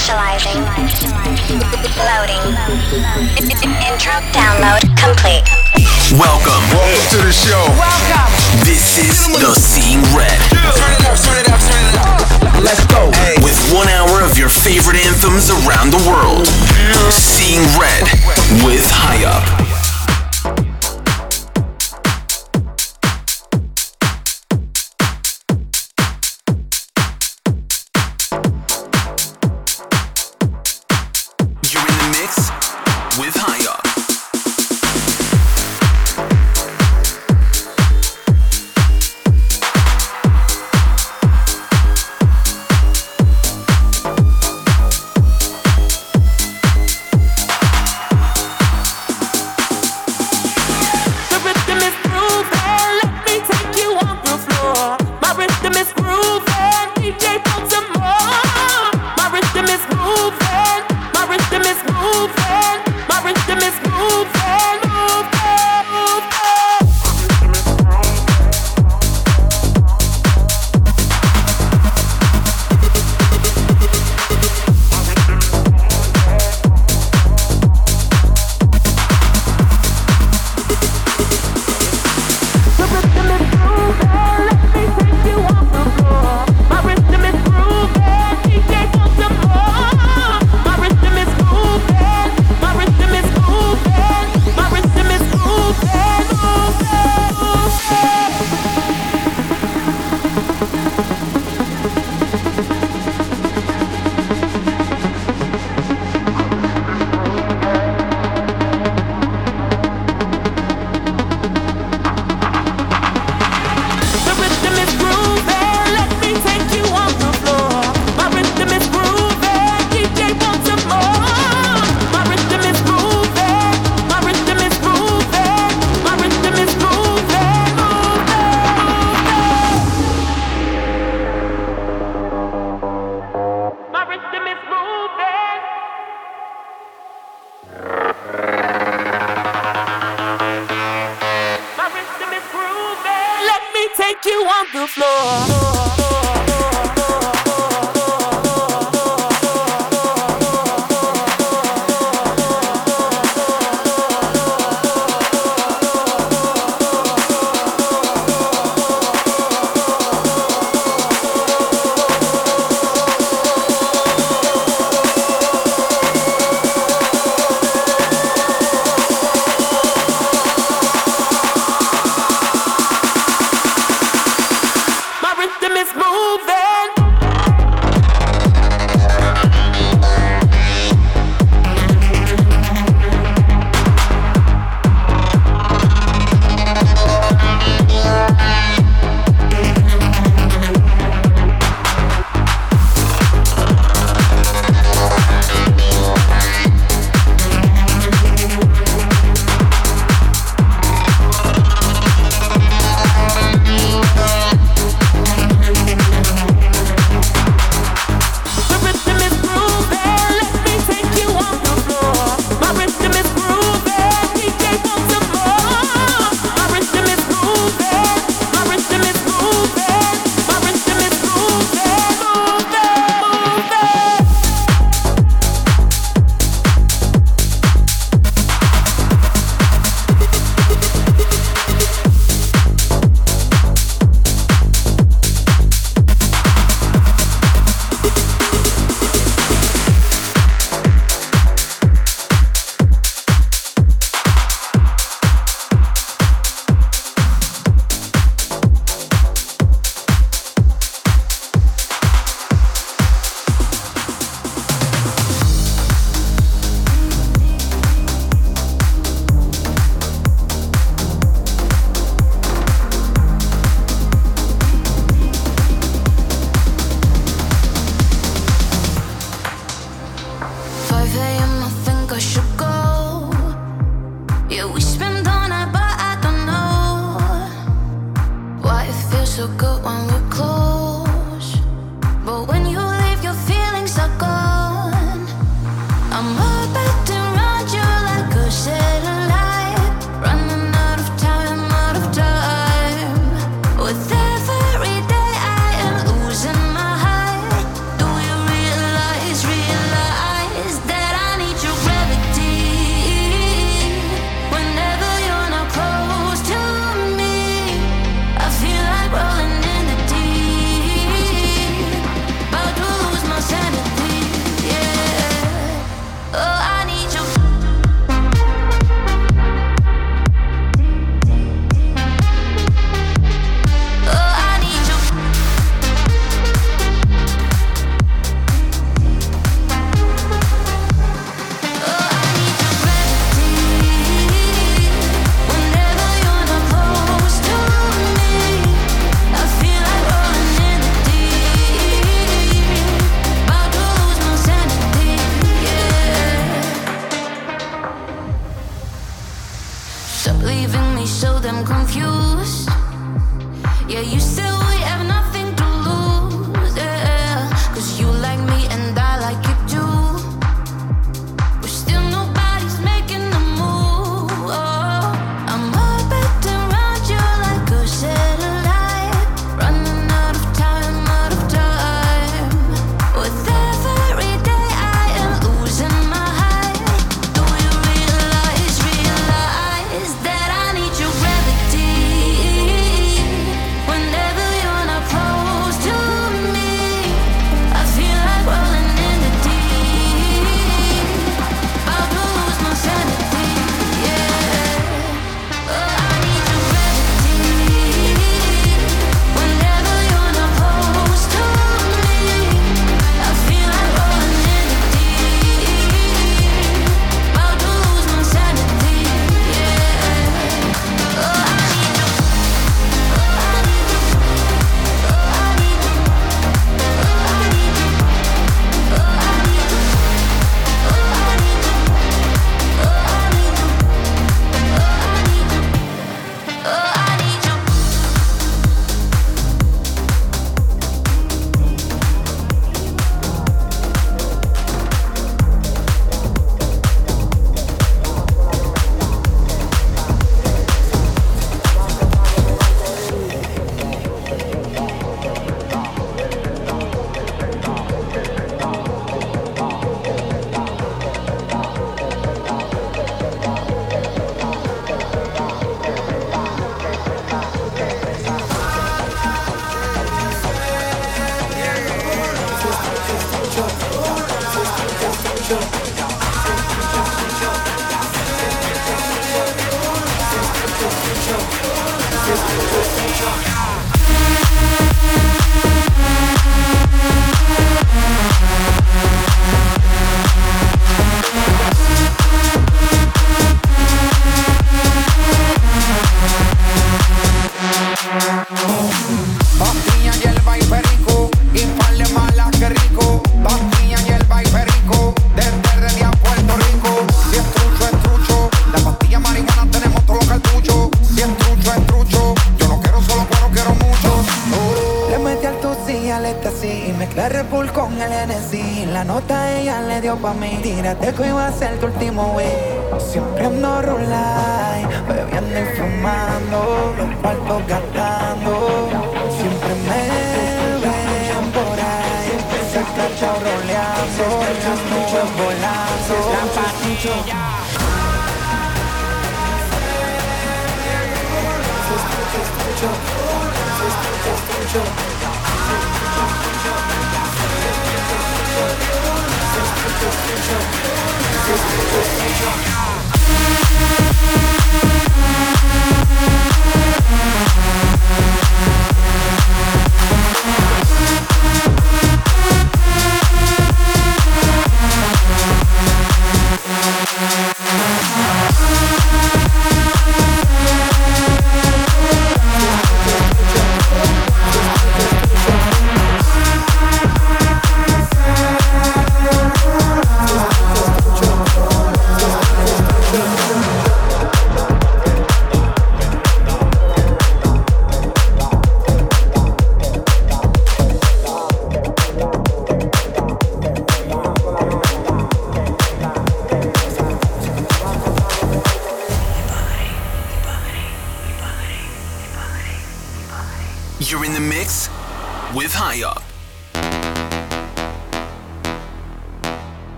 Initializing. Loading. Intro download complete. Welcome. Welcome to the show. Welcome. This is the Seeing Red. Turn it up, turn it up, turn it up. Let's go. With one hour of your favorite anthems around the world. Seeing Red with High Up.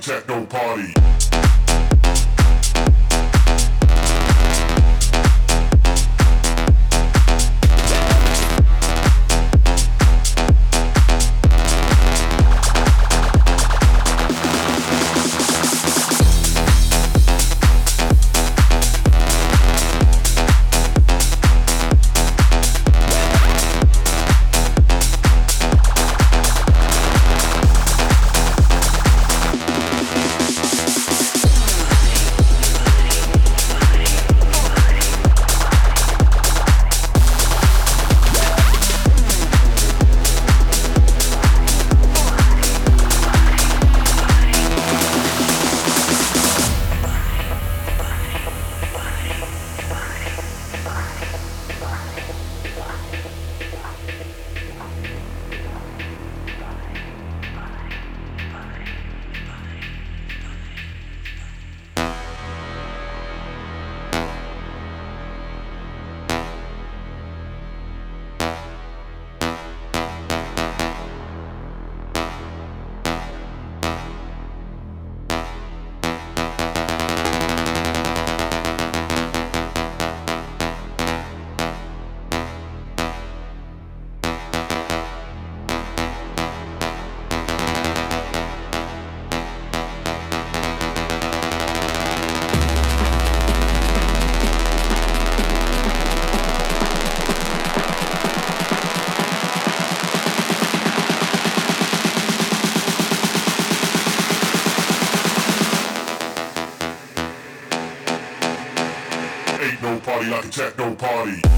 Techno party. techno party.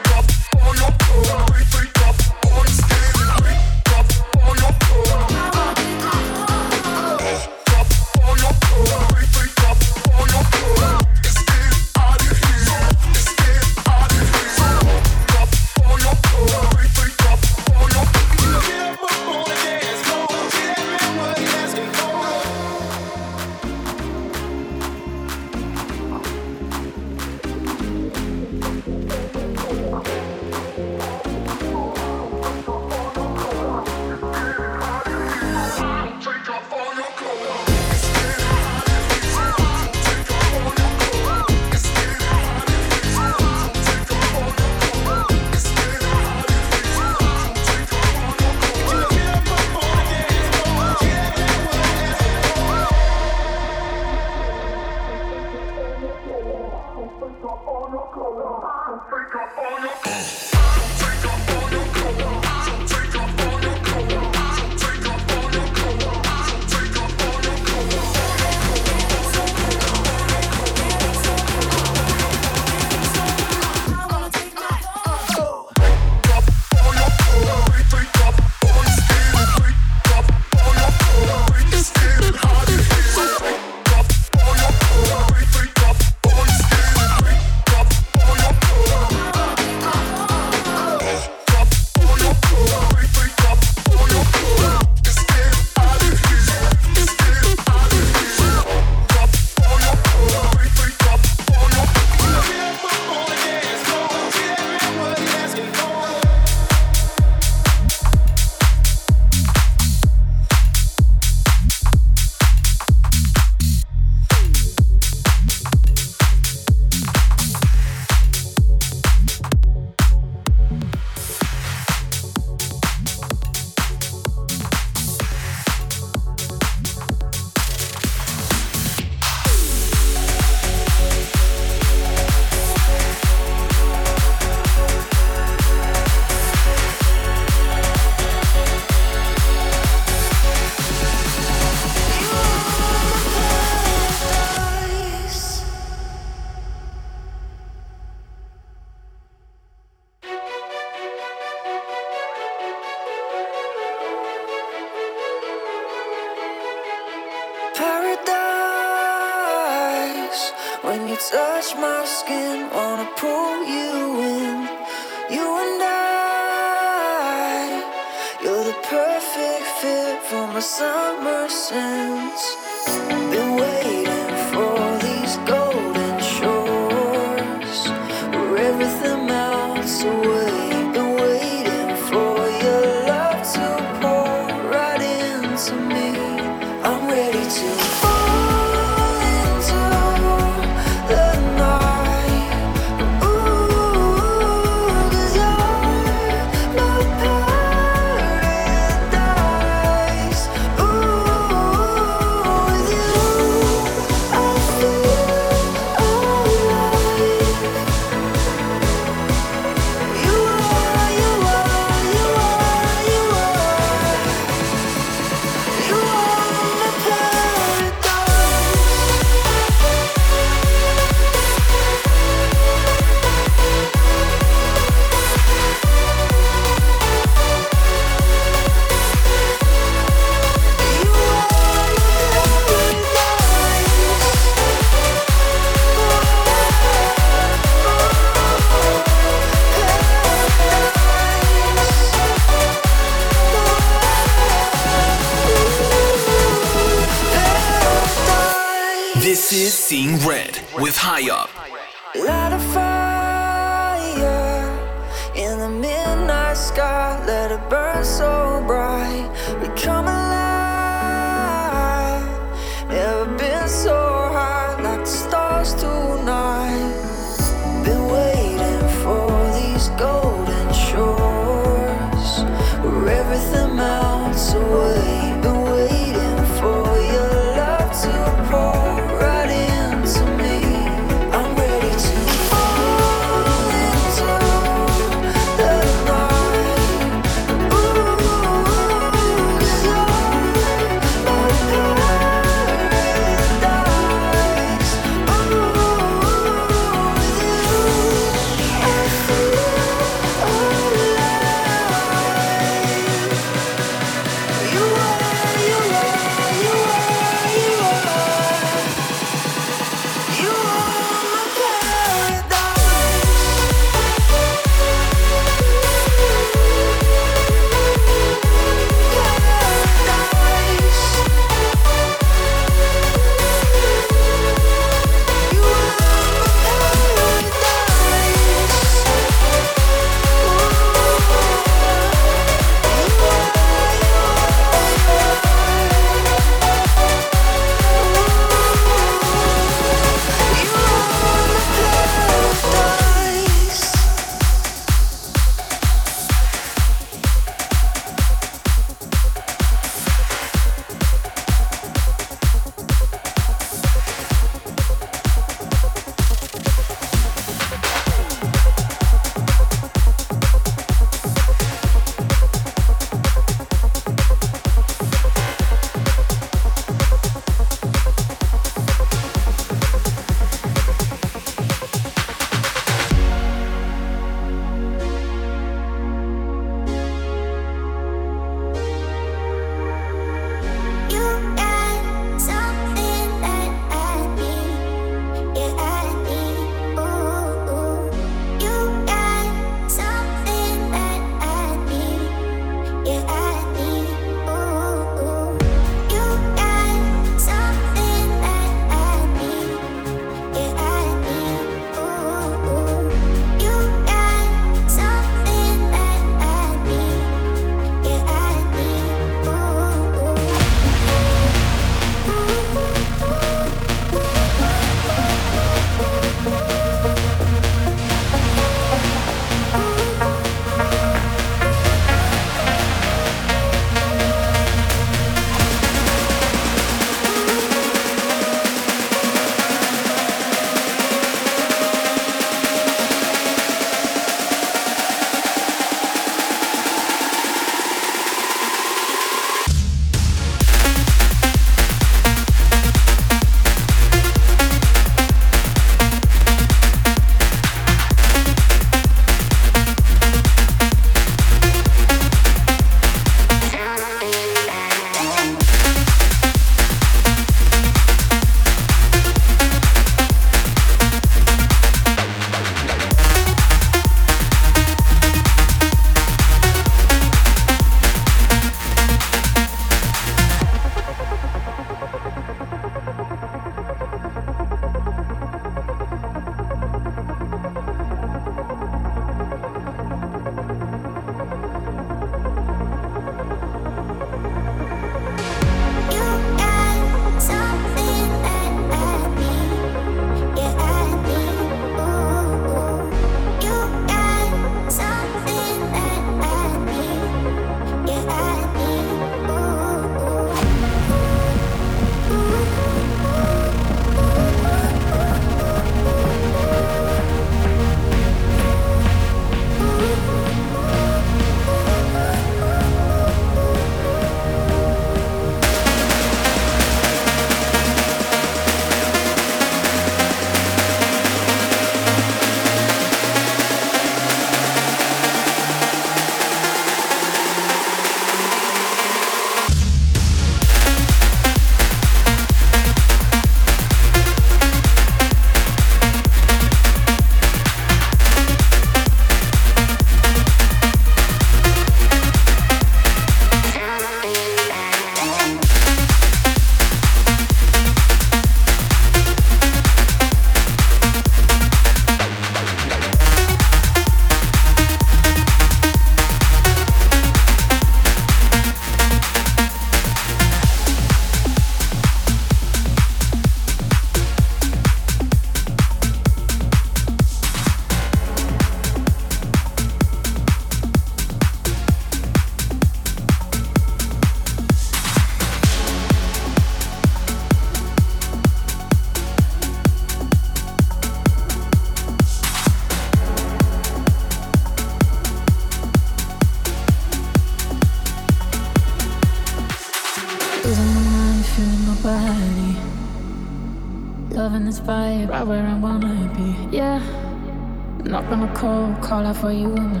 For you in my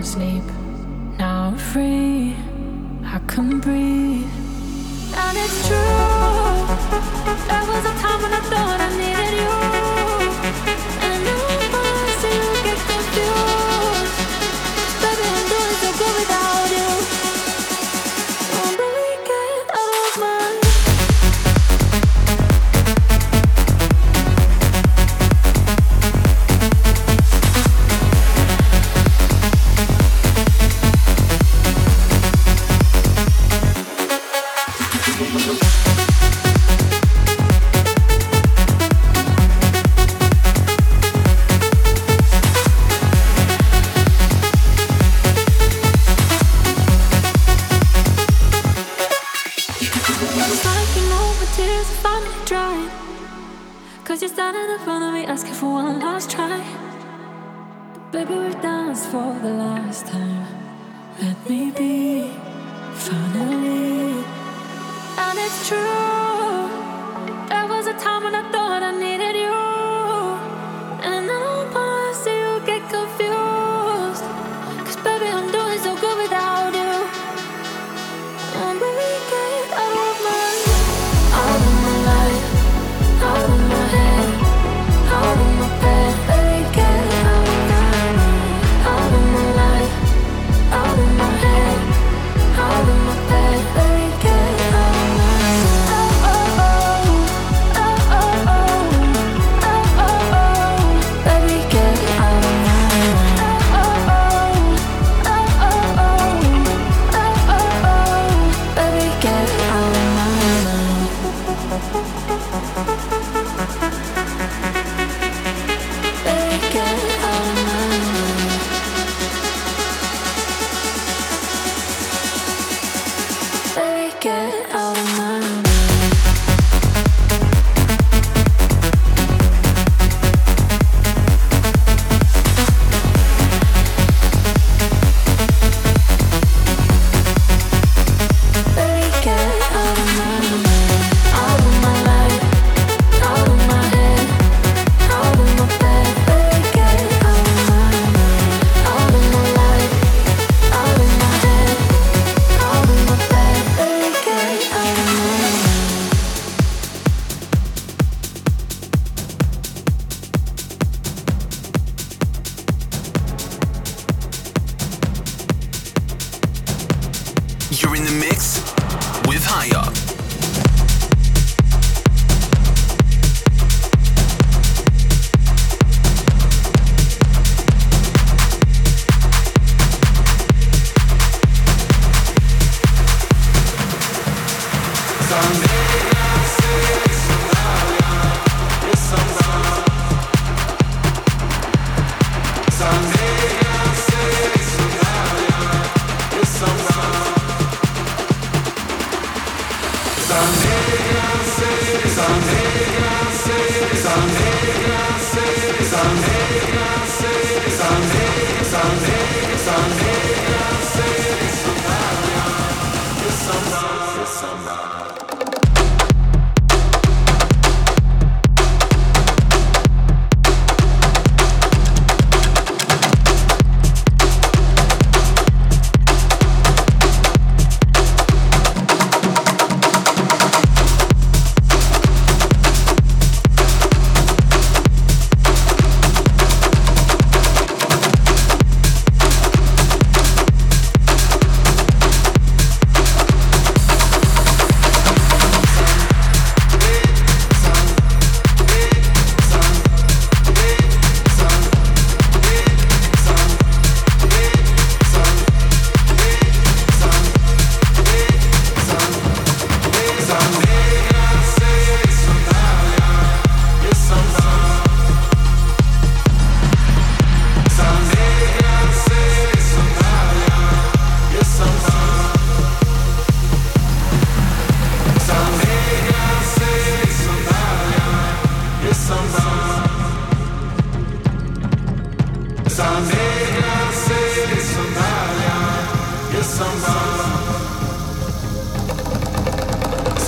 Maybe me be finally. And it's true.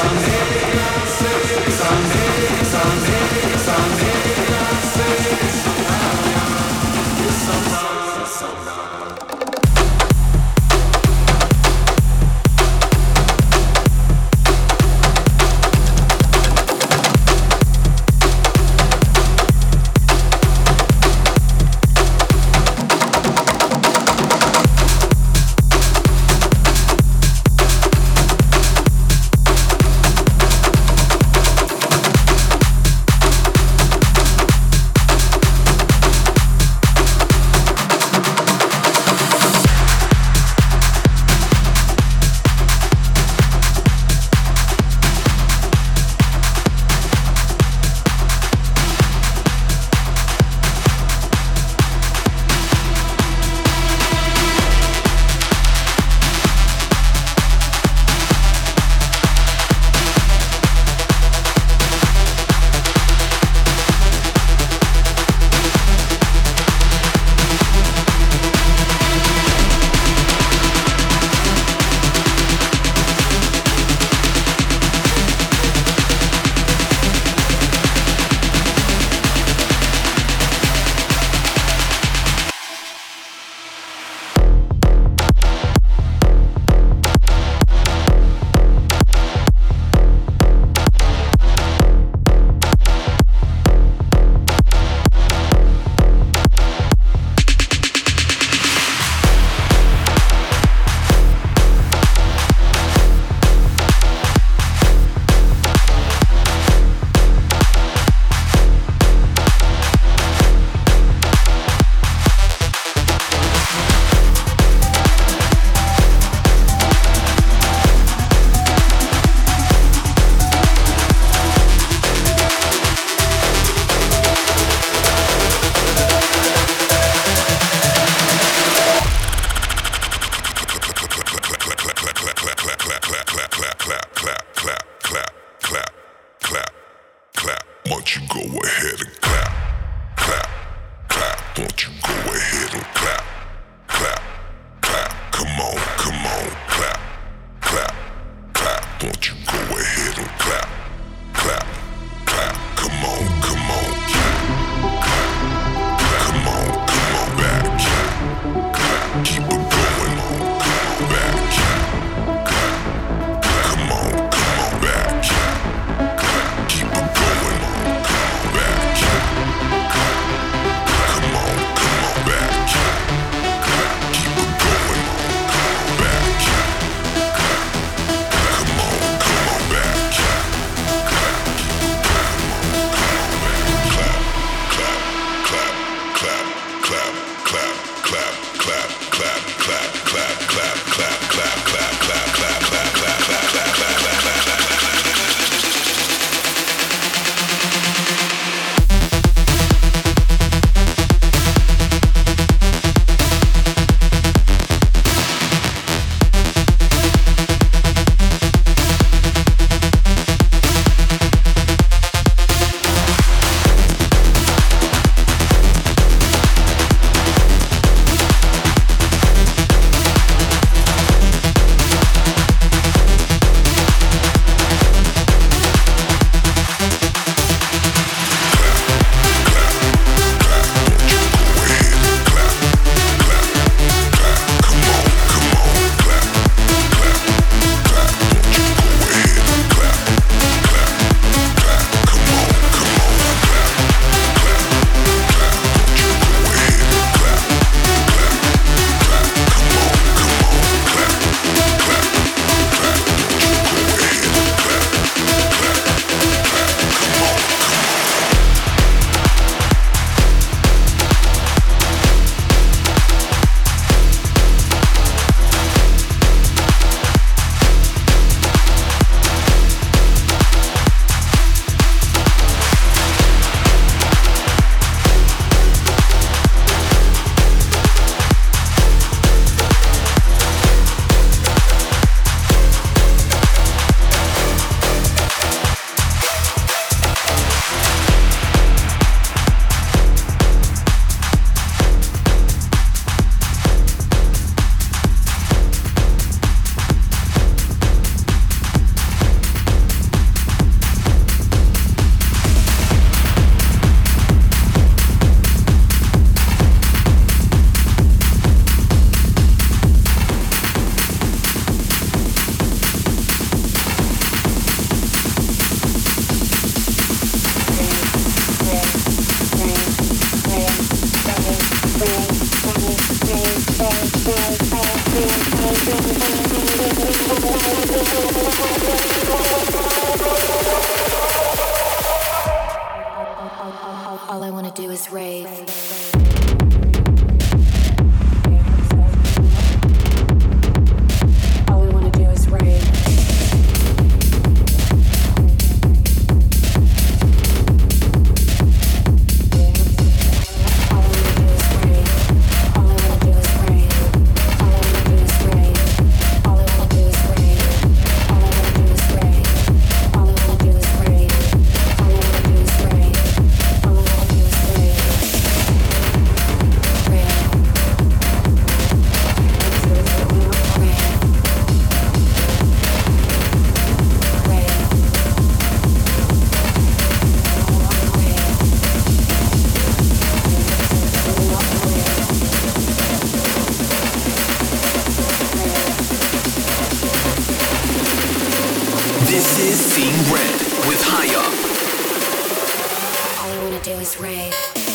Sunday, Sunday, Sunday, Sunday. Ridiculous Ray.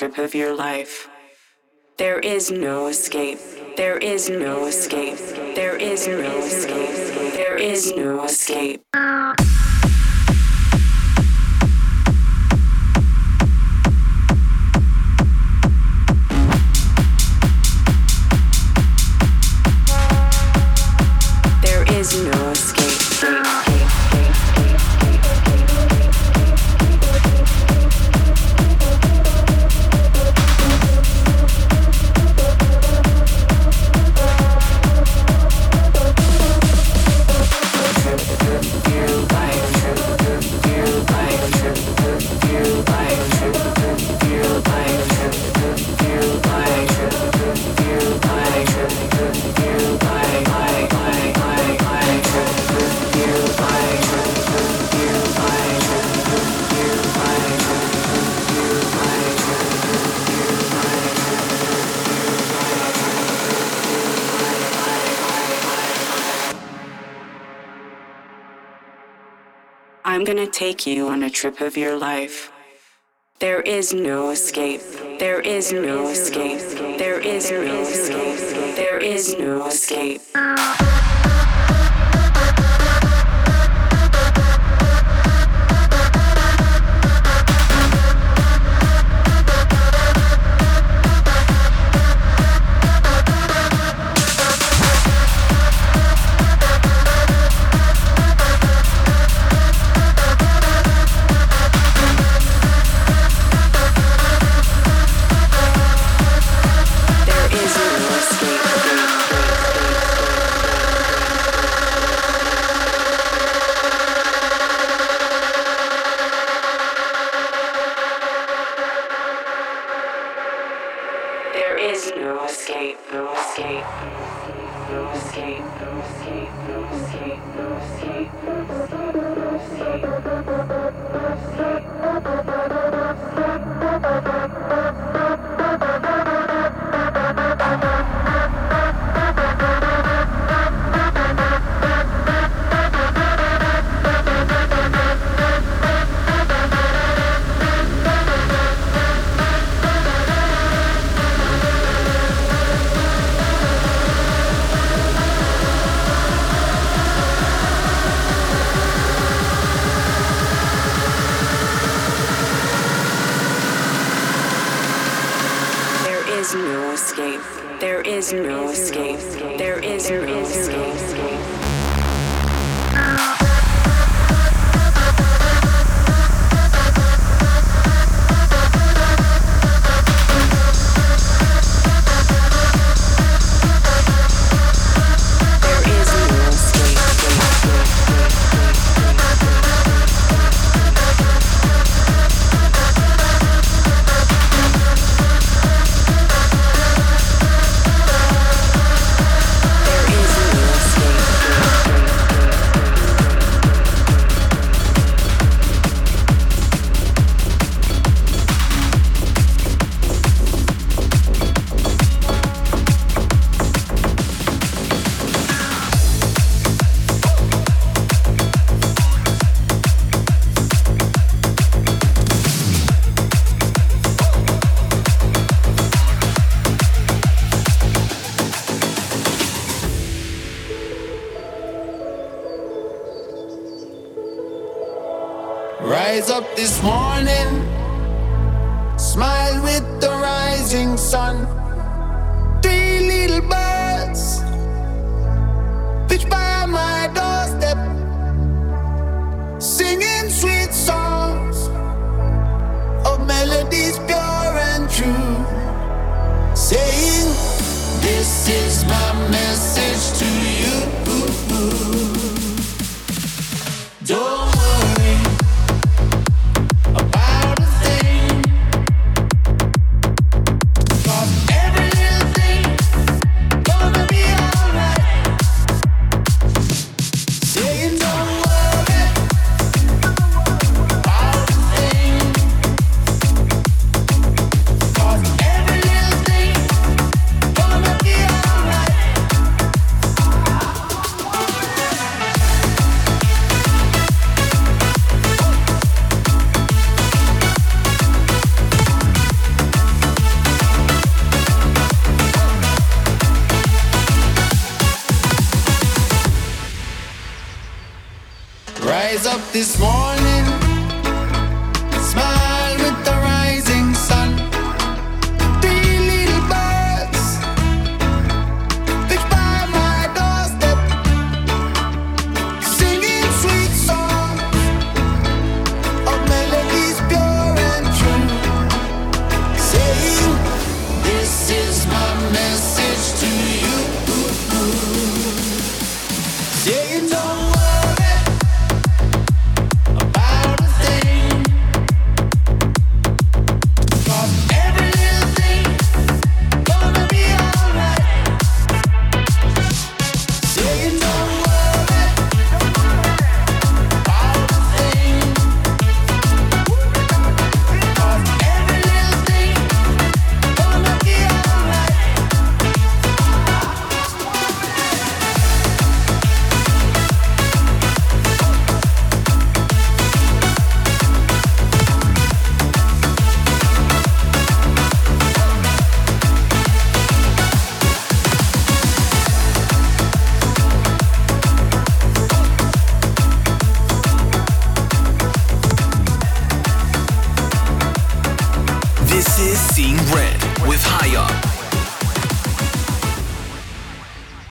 Trip of your life. There is no escape. There is no escape. There is no escape. There is no escape. Take you on a trip of your life. There is no escape. There is no escape. There is no escape. There is no escape. Don't worry.